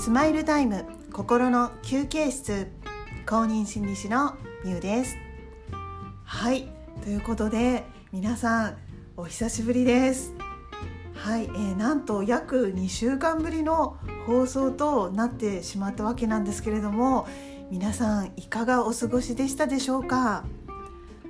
スマイルタイム心の休憩室。公認心理師のみゆです。はい。ということで皆さんお久しぶりです。はい、えー、なんと約2週間ぶりの放送となってしまったわけなんですけれども皆さんいかがお過ごしでしたでしょうか？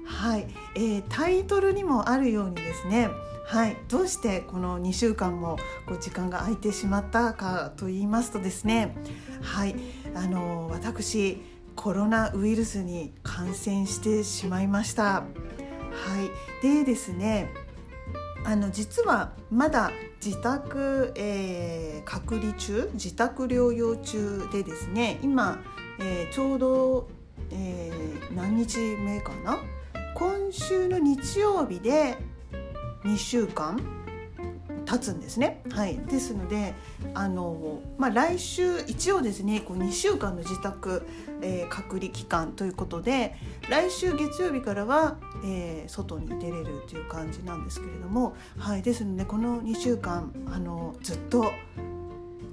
はい、えー、タイトルにもあるようにですねはい、どうしてこの2週間もこう時間が空いてしまったかと言いますとですね。はい。あの私コロナウイルスに感染してしまいました。はい、でですねあの実はまだ自宅、えー、隔離中自宅療養中でですね今、えー、ちょうど、えー、何日目かな？今週の日曜日で2週間経つんですね。はい、ですのであの、まあ、来週一応ですねこう2週間の自宅、えー、隔離期間ということで来週月曜日からは、えー、外に出れるという感じなんですけれども、はい、ですのでこの2週間あのずっと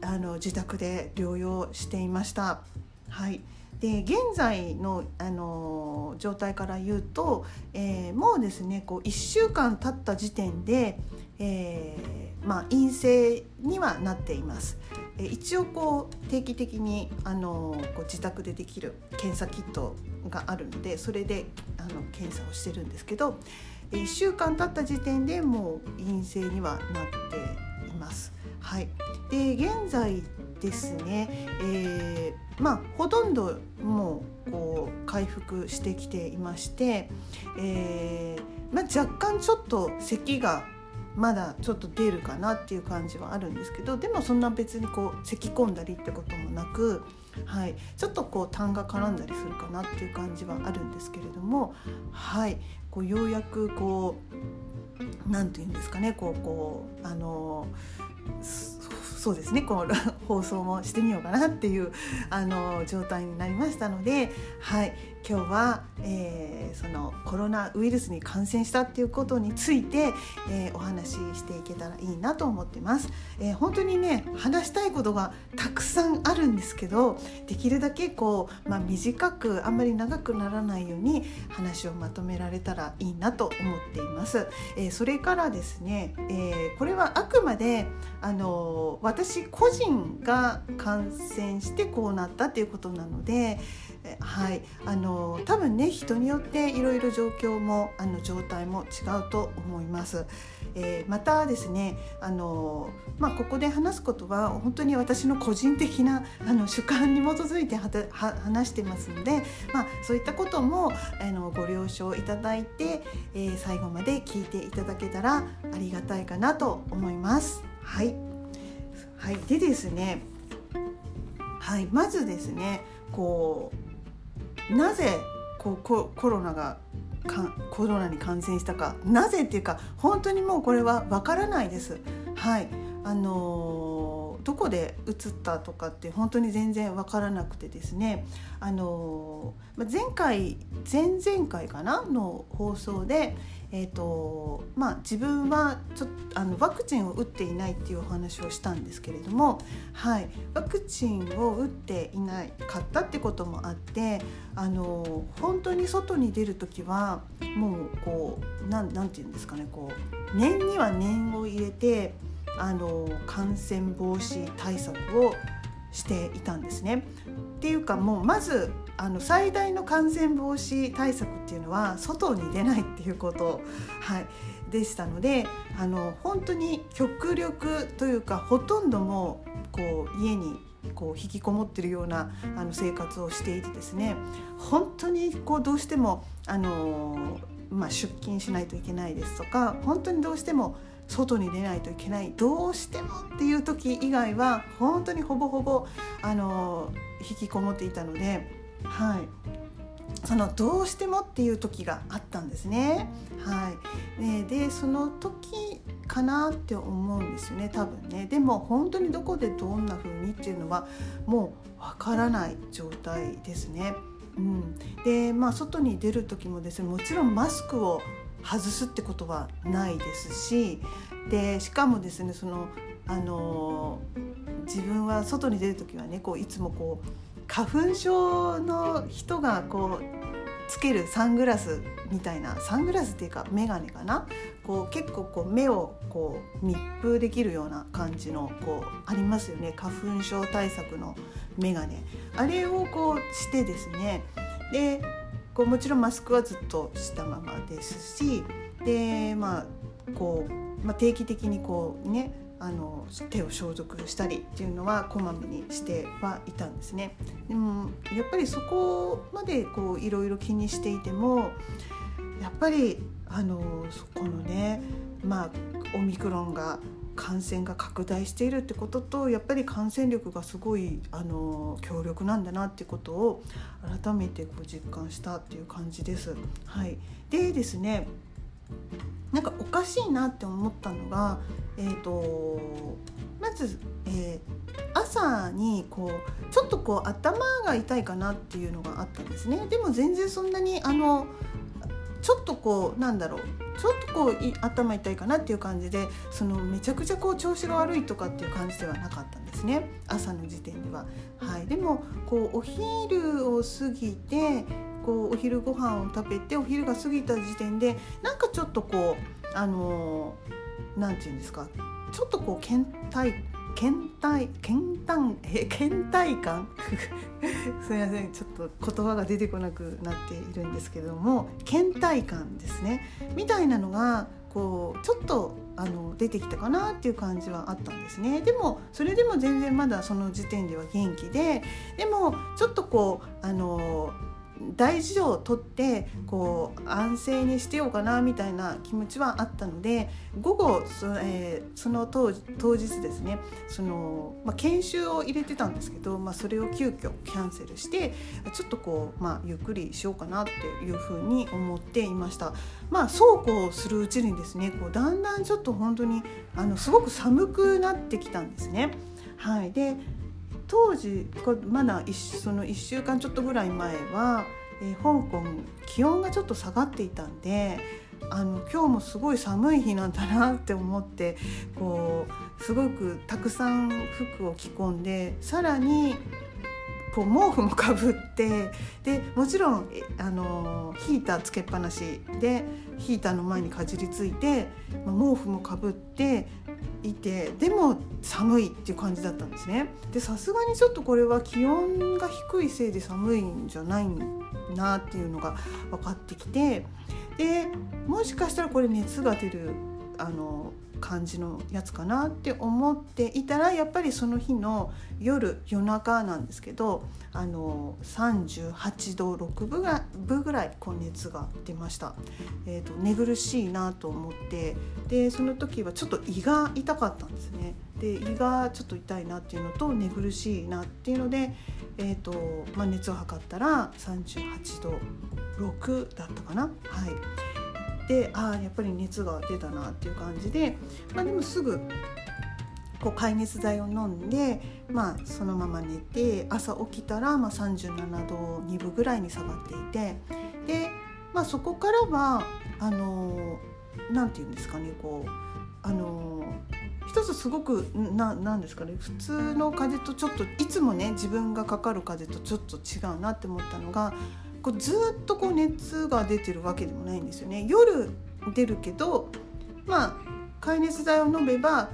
あの自宅で療養していました。はいで現在の、あの状態から言うと、えー、もうですねこう1週間経った時点で、えー、まあ、陰性にはなっています。え一応こう定期的に、あのこう自宅でできる検査キットがあるのでそれであの検査をしてるんですけど1週間経った時点でもう陰性にはなっています。はい、で現在ですね、えー、まあほとんどもうこう回復してきていまして、えーまあ、若干ちょっと咳がまだちょっと出るかなっていう感じはあるんですけどでもそんな別にこう咳き込んだりってこともなく、はい、ちょっとこう痰が絡んだりするかなっていう感じはあるんですけれども、はい、こうようやくこう何て言うんですかねこうこうあのそうですね。この 放送もしてみようかなっていうあの状態になりましたので、はい、今日は、えー、そのコロナウイルスに感染したっていうことについて、えー、お話ししていけたらいいなと思ってます、えー、本当にね話したいことがたくさんあるんですけどできるだけこう、まあ、短くあんまり長くならないように話をまとめられたらいいなと思っています、えそれからですね、えこれはあくまであの私個人が感染してこうなったっていうことなので、はいあの多分ね人によっていろいろ状況もあの状態も違うと思います。えー、またですねあの、まあ、ここで話すことは本当に私の個人的なあの主観に基づいて話してますので、まあ、そういったこともあのご了承いただいて、えー、最後まで聞いていただけたらありがたいかなと思います。はい、はい、でですねはい、まずですねこうなぜこうココロナがコロナに感染したかなぜっていうか本当にもうこれはわからないです。はいあのー、どこで移ったとかって本当に全然わからなくてですね、あの、前回前々回かな？の放送でえーとまあ、自分はちょっとあのワクチンを打っていないっていうお話をしたんですけれども、はい、ワクチンを打っていないかったってこともあってあの本当に外に出る時はもうこうなんなんて言うんですかねこう念には念を入れてあの感染防止対策をしていたんですね。っていうかもうまずあの最大の感染防止対策っていうのは外に出ないっていうこと、はい、でしたのであの本当に極力というかほとんどもこう家にこう引きこもってるようなあの生活をしていてですね本当にこうどうしてもあの、まあ、出勤しないといけないですとか本当にどうしても外に出ないといけないどうしてもっていう時以外は本当にほぼほぼあの引きこもっていたのではいそのどうしてもっていう時があったんですね。はい、ねでその時かなって思うんですよね多分ね。でも本当にどこでどんな風にっていうのはもうわからない状態ですね。うん、でまあ外に出る時もですねもちろんマスクを外すってことはないですしでしかもですねそのあの自分は外に出る時はねこういつもこう花粉症の人がこうつけるサングラスみたいなサングラスっていうか眼鏡かな？こう結構こう目をこう密封できるような感じのこうありますよね。花粉症対策の眼鏡あれをこうしてですね。でこうもちろんマスクはずっとしたままですしでまあこう、まあ、定期的にこうねあの手を消毒したりっていうのはこまめにしてはいたんですね。でもやっぱりそこまでこういろいろ気にしていてもやっぱりあのそこのねまあオミクロンが感染が拡大しているってこととやっぱり感染力がすごいあの強力なんだなってことを改めてこう実感したっていう感じです。はい、でですねなんかおかしいなって思ったのが、えーと、まず、えー、朝にこうちょっとこう頭が痛いかなっていうのがあったんですねでも全然そんなにあのちょっとこうなんだろうちょっとこう頭痛いかなっていう感じでそのめちゃくちゃこう調子が悪いとかっていう感じではなかったんですね朝の時点では。はい、でもこうお昼を過ぎてこうお昼ご飯を食べてお昼が過ぎた時点でなんかちょっとこうあの何て言うんですかちょっとこう倦怠倦怠倦怠え倦怠感？すみませんちょっと言葉が出てこなくなっているんですけども倦怠感ですね。みたいなのがこうちょっとあの出てきたかなっていう感じはあったんですね。でもそれでも全然まだその時点では元気ででもちょっとこうあの大事を取ってこう安静にしてようかなみたいな気持ちはあったので午後そ,、えー、その当当日ですねその、まあ、研修を入れてたんですけど、まあ、それを急遽キャンセルしてちょっとこう、まあ、ゆっくりしようかなっていうふうに思っていました。まあ、そうこうするうちにですねこうだんだんちょっと本当にあのすごく寒くなってきたんですね。はい、で当時まだその1週間ちょっとぐらい前は、えー、香港気温がちょっと下がっていたんであの今日もすごい寒い日なんだなって思ってこうすごくたくさん服を着込んでさらにこう毛布もかぶってでもちろんあのヒーターつけっぱなしでヒーターの前にかじりついて、ま毛布もかぶっていてでも寒いっていう感じだったんですね。でさすがにちょっとこれは気温が低いせいで寒いんじゃないなっていうのが分かってきてでもしかしたらこれ熱が出るあの感じのやつかなって思っていたらやっぱりその日の夜夜中なんですけどあの38度6分ぐらい分ぐらいこう熱が出ました、えーと、寝苦しいなと思ってでその時はちょっと胃が痛かったんですね。で胃がちょっと痛いなっていうのと寝苦しいなっていうので、えーとまあ、熱を測ったら38度6だったかな。はい。でああやっぱり熱が出たなっていう感じで、まあ、でもすぐこう解熱剤を飲んで、まあ、そのまま寝て朝起きたら、まあ、37度2分ぐらいに下がっていてで、まあ、そこからはあの何て言うんですかねこうあの一つすごくななんですかね普通の風邪とちょっといつもね自分がかかる風邪とちょっと違うなって思ったのがこうずっとこう熱が出てるわけでもないんですよね。夜出るけどまあ解熱剤を飲めば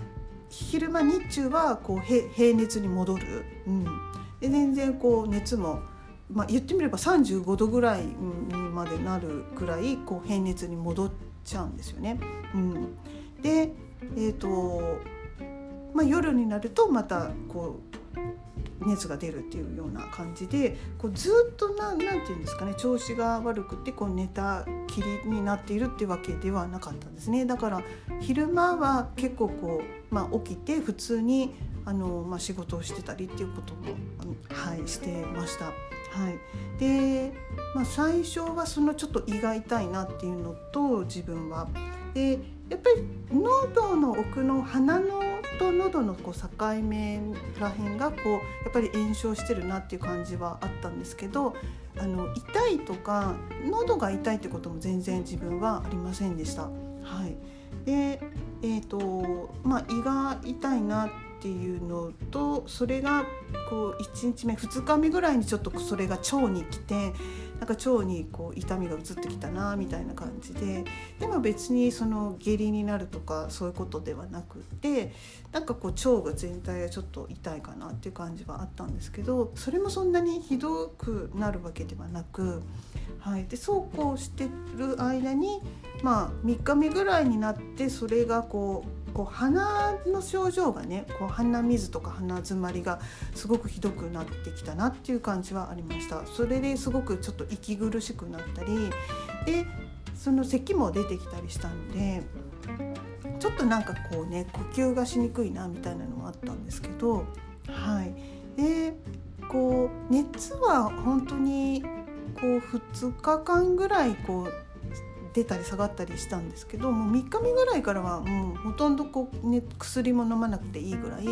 昼間日中はこう平熱に戻る、うん、で全然こう熱も、まあ、言ってみれば35度ぐらいにまでなるくらいこう平熱に戻っちゃうんですよね。うん、で、えーとまあ、夜になるとまたこう熱が出るっていうような感じでこうずっと何て言うんですかね調子が悪くてこう寝たきりになっているっていうわけではなかったんですねだから昼間は結構こう、まあ、起きて普通にあの、まあ、仕事をしてたりっていうことも、はい、してました。はい、で、まあ、最初はそのちょっと胃が痛いなっていうのと自分は。でやっぱり喉の奥の鼻のと喉のこう境目らへんがこうやっぱり炎症してるなっていう感じはあったんですけどあの痛いとか喉が痛いってことも全然自分はありませんでした。はい、でえーとまあ、胃が痛いなっていうのとそれがこう1日目2日目ぐらいにちょっとそれが腸に来てなんか腸にこう痛みが移ってきたなみたいな感じででも別にその下痢になるとかそういうことではなくってなんかこう腸が全体がちょっと痛いかなっていう感じはあったんですけどそれもそんなにひどくなるわけではなく、はい、でそうこうしてる間にまあ3日目ぐらいになってそれがこうこう鼻の症状がねこう鼻水とか鼻づまりがすごくひどくなってきたなっていう感じはありました。それですごくちょっと息苦しくなったりでその咳も出てきたりしたんでちょっとなんかこうね呼吸がしにくいなみたいなのもあったんですけどはい。でこう熱は本当にこう2日間ぐらいこう出たり下がったりしたんですけどもう3日目ぐらいからはもうほとんどこう、ね、薬も飲まなくていいぐらい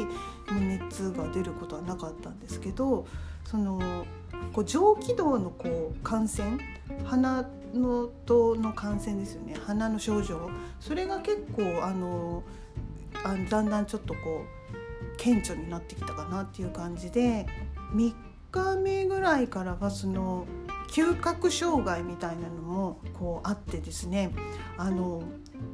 熱が出ることはなかったんですけどそのこう上気道のこう感染鼻のとの感染ですよね。鼻の症状。それが結構あのあだんだんちょっとこう顕著になってきたかなっていう感じで3日目ぐらいからはその嗅覚障害みたいなのもこうあってですねあの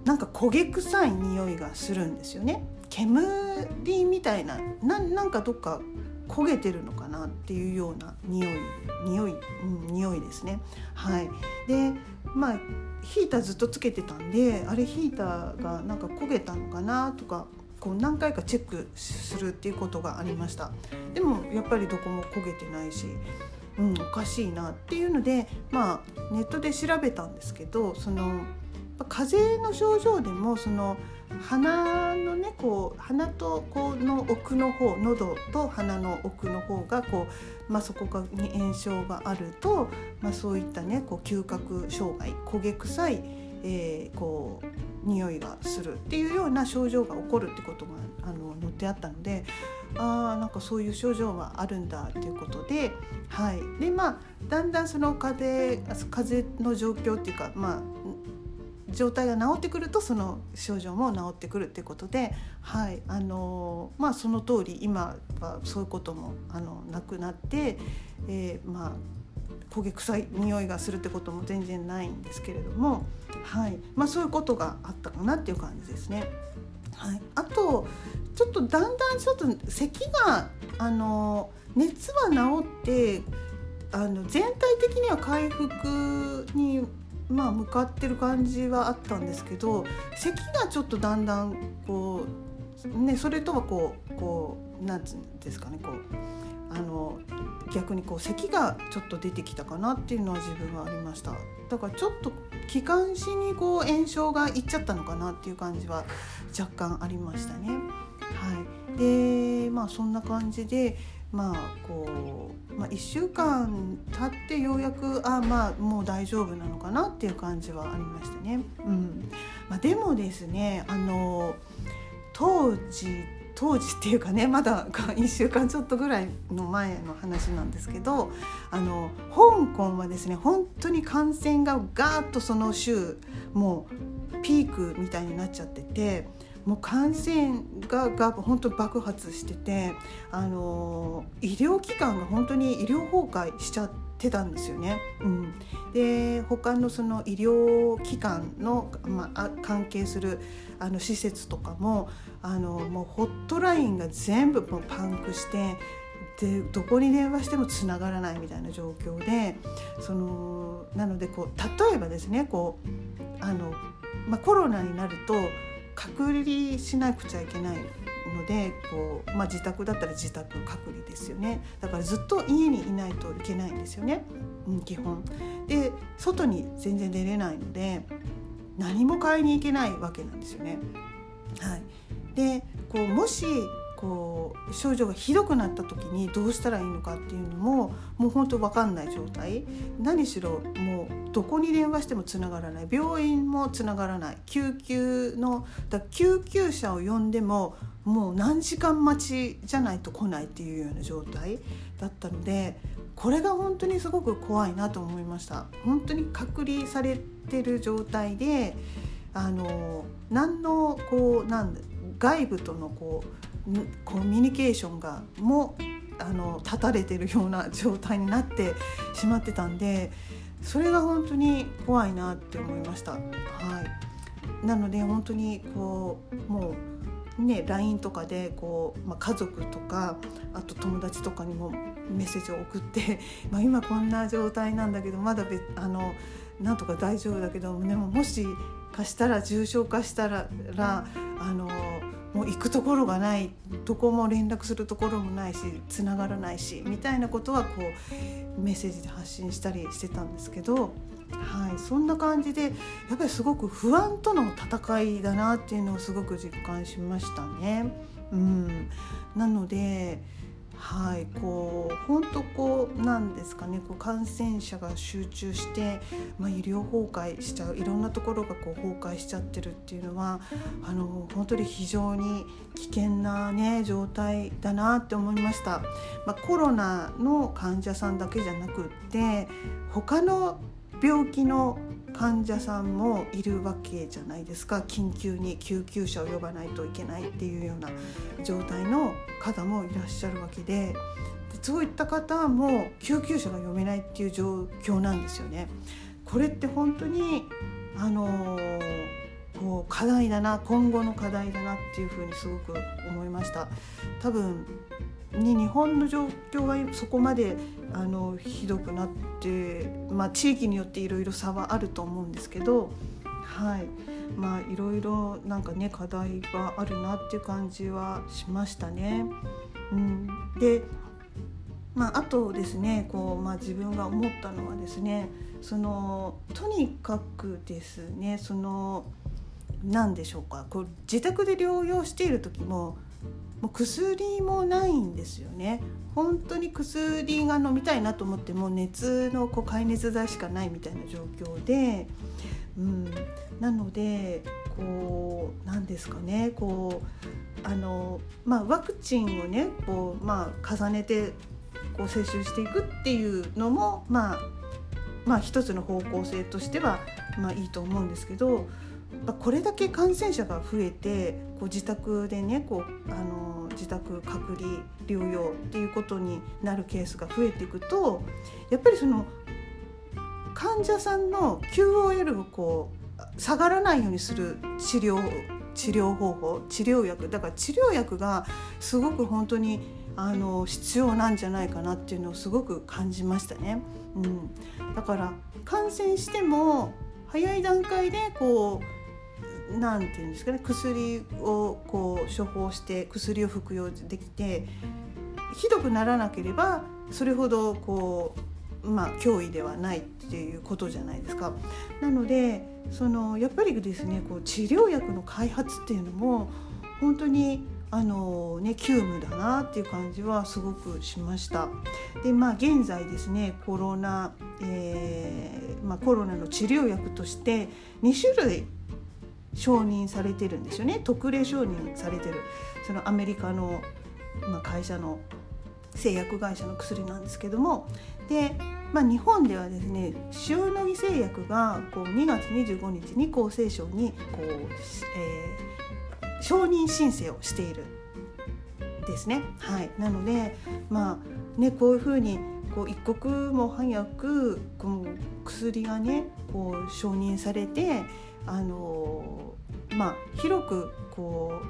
なんか焦げ臭い匂いがするんですよね。煙みたいななんかどっか焦げてるのかなっていうような匂い匂い、うん、匂いですね。はい。でまあヒーターずっとつけてたんであれヒーターがなんか焦げたのかなとかこう何回かチェックするっていうことがありました。でもやっぱりどこも焦げてないしうん、おかしいなっていうので、まあ、ネットで調べたんですけどその風邪の症状でもその鼻のねこう鼻とこの奥の方喉と鼻の奥の方がこう、まあ、そこに炎症があると、まあ、そういったねこう嗅覚障害焦げ臭い、えー、こう匂いがするっていうような症状が起こるってことがあの載ってあったのであなんかそういう症状はあるんだということで,、はい、でまあだんだんその風邪風邪の状況っていうかまあ状態が治ってくるとその症状も治ってくるっていうことで、はい。あのまあ、その通り今はそういうこともあのなくなって、えー、まあ焦げ臭い匂いがするってことも全然ないんですけれども、はい。まあ、そういうことがあったかなっていう感じですね。はい、あとちょっとだんだんちょっと咳があの熱は治ってあの全体的には回復に、まあ、向かってる感じはあったんですけど咳がちょっとだんだんこう、ね、それとはこうこうなんつうんですかねこうあの逆にこう咳がちょっと出てきたかなっていうのは自分はありましただからちょっと気管支にこう炎症がいっちゃったのかなっていう感じは若干ありましたね。はい、でまあそんな感じでまあこう、まあ、1週間経ってようやくあまあもう大丈夫なのかなっていう感じはありましたね。うんまあ、でもですねあの当時当時っていうかねまだ1週間ちょっとぐらいの前の話なんですけどあの香港はですね本当に感染がガーッとその週もうピークみたいになっちゃっててもう感染がが本当爆発しててあの医療機関が本当に医療崩壊しちゃってたんですよね。うん、で他のその医療機関の、まあ、関係するあの施設とかもあのもうホットラインが全部もうパンクしてでどこに電話してもつながらないみたいな状況でそのなのでこう例えばですねこうあの、まあ、コロナになると隔離しなくちゃいけないのでこう、まあ、自宅だったら自宅隔離ですよねだからずっと家にいないといけないんですよね、うん、基本。で外に全然出れないので何も買いに行けないわけなんですよね。はい、でこうもしこう症状がひどくなった時にどうしたらいいのかっていうのももう本当分かんない状態何しろもうどこに電話してもつながらない。病院もつながらない。救急のだ救急車を呼んでももう何時間待ちじゃないと来ないっていうような状態だったのでこれが本当にすごく怖いなと思いました。本当に隔離されてる状態であの何のこうなん外部とのこうコミュニケーションがもあの断たれてるような状態になってしまってたんでそれが本当に怖いなって思いました。はい、なので本当にこうもうね LINE とかでこう、まあ、家族とかあと友達とかにもメッセージを送って「まあ、今こんな状態なんだけどまだ別あのなんとか大丈夫だけどでももしかしたら重症化したらあのもう行くところがないどこも連絡するところもないしつながらないしみたいなことはこうメッセージで発信したりしてたんですけど、はい、そんな感じでやっぱりすごく不安との戦いだなっていうのをすごく実感しましたね。うん、なのではい、こう本当こうなんですかねこう感染者が集中して、まあ、医療崩壊しちゃういろんなところがこう崩壊しちゃってるっていうのはあの本当に非常に危険な、ね、状態だなって思いました。まあ、コロナの患者さんだけじゃなくって他の病気の患者さんもいるわけじゃないですか緊急に救急車を呼ばないといけないっていうような状態の方もいらっしゃるわけででそういった方も救急車が呼べないっていう状況なんですよね。これって本当にあのこう課題だな今後の課題だなっていうふうにすごく思いました。多分に日本の状況がそこまであのひどくなって、まあ、地域によっていろいろ差はあると思うんですけど、はい。まあ、いろいろなんかね課題があるなっていう感じはしましたね。うん、で、まあ、あとですねこう、まあ、自分が思ったのはですねそのとにかくですねその何でしょうか。こう自宅で療養している時ももう薬もないんですよね。本当に薬が飲みたいなと思っても熱のこう解熱剤しかないみたいな状況で、うん、なのでこうなんですかね。こうあの、まあ、ワクチンをねこう、まあ、重ねてこう接種していくっていうのも、まあ、まあ一つの方向性としては、まあ、いいと思うんですけどこれだけ感染者が増えてこう自宅でねこうあの自宅隔離療養っていうことになるケースが増えていくとやっぱりその患者さんの QOL をこう下がらないようにする治療治療方法治療薬だから治療薬がすごく本当にあの必要なんじゃないかなっていうのをすごく感じましたね。うん、だから感染しても早い段階でこう何て言うんですかね薬をこう処方して薬を服用できてひどくならなければそれほどこうまあ脅威ではないっていうことじゃないですか。なのでそのやっぱりですねこう治療薬の開発っていうのも本当にあのね急務だなっていう感じはすごくしました。でまあ現在ですねコロナ、えーまあ、コロナの治療薬として2種類承認されてるんですよね。特例承認されてる。そのアメリカの、まあ、会社の製薬会社の薬なんですけども。で、まあ、日本ではですね塩野義製薬がこう2月25日に厚生省にこう、えー、承認申請をしているですね。はい、なので、まあね、こういうふうにこう一刻も早くこの薬がねこう承認されてあのまあ、広くこ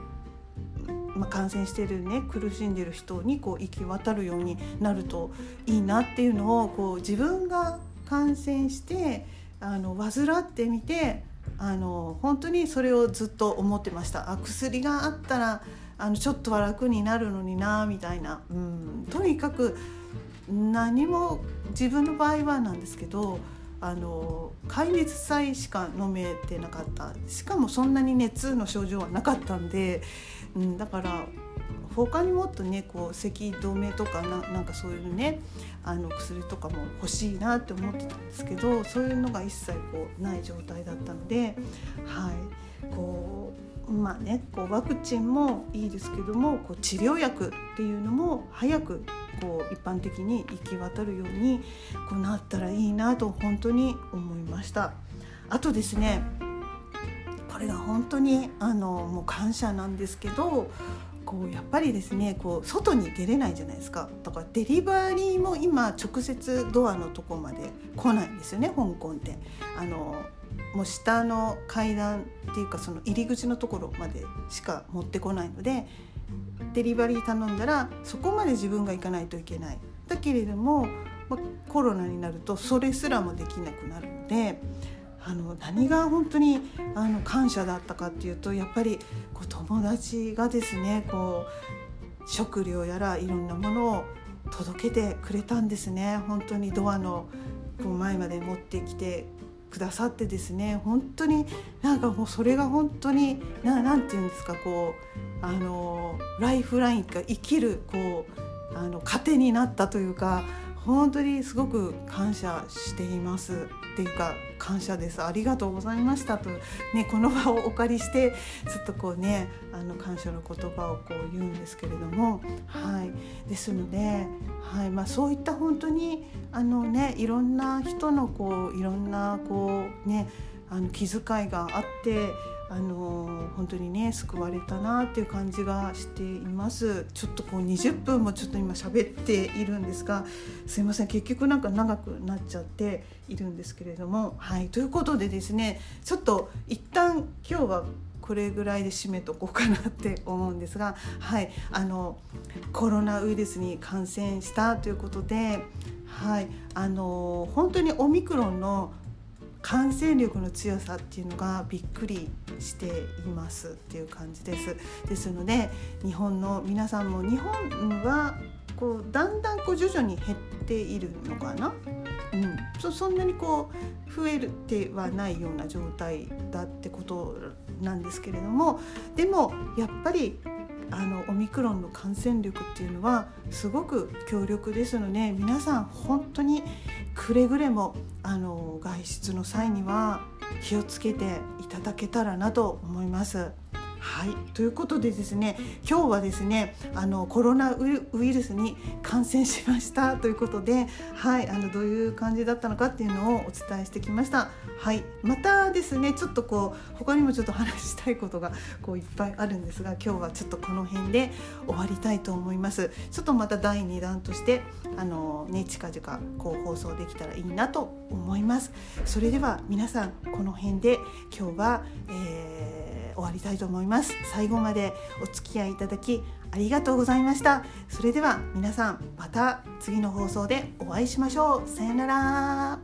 う、まあ、感染してるね苦しんでる人にこう行き渡るようになるといいなっていうのをこう自分が感染してあの患ってみてあの本当にそれをずっと思ってました。あ薬があったらあのちょっとは楽になるのになみたいな、うん、とにかく何も自分の場合はなんですけどあの解熱剤しか飲めてなかった。しかもそんなに熱の症状はなかったんで、うん、だから他にもっとねこう咳止めとかななんかそういうねあの薬とかも欲しいなって思ってたんですけどそういうのが一切こうない状態だったのではい。こうまあね、こうワクチンもいいですけどもこう治療薬っていうのも早くこう一般的に行き渡るようにこうなったらいいなと本当に思いました。あとですねこれが本当にあのもう感謝なんですけどこうやっぱりですねこう外に出れないじゃないですかだからデリバリーも今直接ドアのとこまで来ないんですよね香港ってあのもう下の階段っていうかその入り口のところまでしか持ってこないのでデリバリー頼んだらそこまで自分が行かないといけない。だけれども、ま、コロナになるとそれすらもできなくなるのであの何が本当にあの感謝だったかっていうとやっぱりこう友達がですねこう食料やらいろんなものを届けてくれたんですね。本当にドアのこう前まで持ってきてくださってですね本当になんかもうそれが本当に何て言うんですかこうあのライフラインか生きるこうあの糧になったというか本当にすごく感謝しています。っていうか感謝です。ありがとうございましたと、ね、この場をお借りしてちょっとこうねあの感謝の言葉をこう言うんですけれども、はい、ですので、はい。まあ、そういった本当にあの、ね、いろんな人のこういろんなこう、ね、あの気遣いがあってあの本当にね救われたなっていう感じがしています。ちょっとこう20分もちょっと今喋っているんですがすいません。結局なんか長くなっちゃっているんですけれども。はい。ということでですねちょっと一旦今日はこれぐらいで締めとこうかなって思うんですがはい。あのコロナウイルスに感染したということではい。あの本当にオミクロンの感染力の強さっていうのがびっくりしていますっていう感じです。ですので日本の皆さんも日本はこうだんだんこう徐々に減っているのかな、うん、そそんなにこう増えるってはないような状態だってことなんですけれどもでもやっぱりあのオミクロンの感染力っていうのはすごく強力ですので皆さん本当にくれぐれもあの外出の際には気をつけていただけたらなと思います。はいということでですね今日はですねあのコロナウイルスに感染しましたということで、はい、あのどういう感じだったのかっていうのをお伝えしてきました。はい、またですねちょっとこう他にもちょっと話したいことがこういっぱいあるんですが今日はちょっとこの辺で終わりたいと思います。ちょっとまた第2弾としてあのね近々こう放送できたらいいなと思います。それでは皆さんこの辺で今日は、えー終わりたいと思います。最後までお付き合いいただきありがとうございました。それでは皆さんまた次の放送でお会いしましょう。さよなら。